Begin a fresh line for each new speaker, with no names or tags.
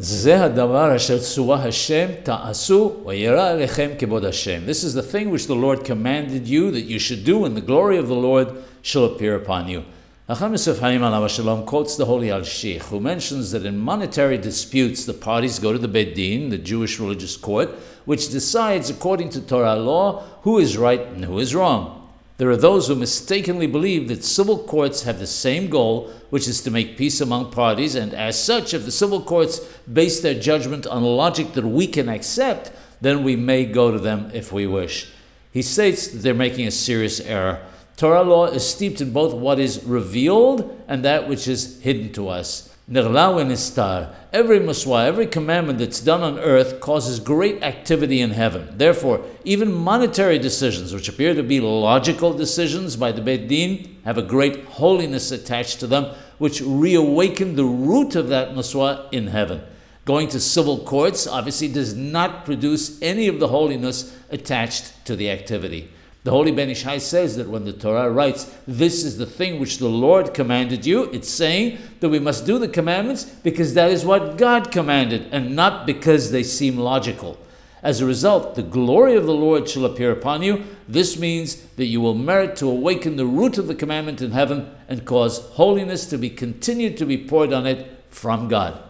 זה הדבר אשר השם תעשו וירא כבוד השם. This is the thing which the Lord commanded you that you should do and the glory of the Lord shall appear upon you. Hacham Yosef Haim alav Shalom quotes the holy Al-Sheikh who mentions that in monetary disputes the parties go to the Beit Din, the Jewish religious court, which decides according to Torah law who is right and who is wrong. There are those who mistakenly believe that civil courts have the same goal, which is to make peace among parties, and as such, if the civil courts base their judgment on logic that we can accept, then we may go to them if we wish. He states that they're making a serious error. Torah law is steeped in both what is revealed and that which is hidden to us. Nigleh and Nistar. Every mitzvah, every commandment that's done on earth causes great activity in heaven. Therefore, even monetary decisions, which appear to be logical decisions by the Beit have a great holiness attached to them, which reawaken the root of that mitzvah in heaven. Going to civil courts obviously does not produce any of the holiness attached to the activity. The Holy Ben Ish Hai says that when the Torah writes, This is the thing which the Lord commanded you, it's saying that we must do the commandments because that is what God commanded and not because they seem logical. As a result, the glory of the Lord shall appear upon you. This means that you will merit to awaken the root of the commandment in heaven and cause holiness to be continued to be poured on it from God.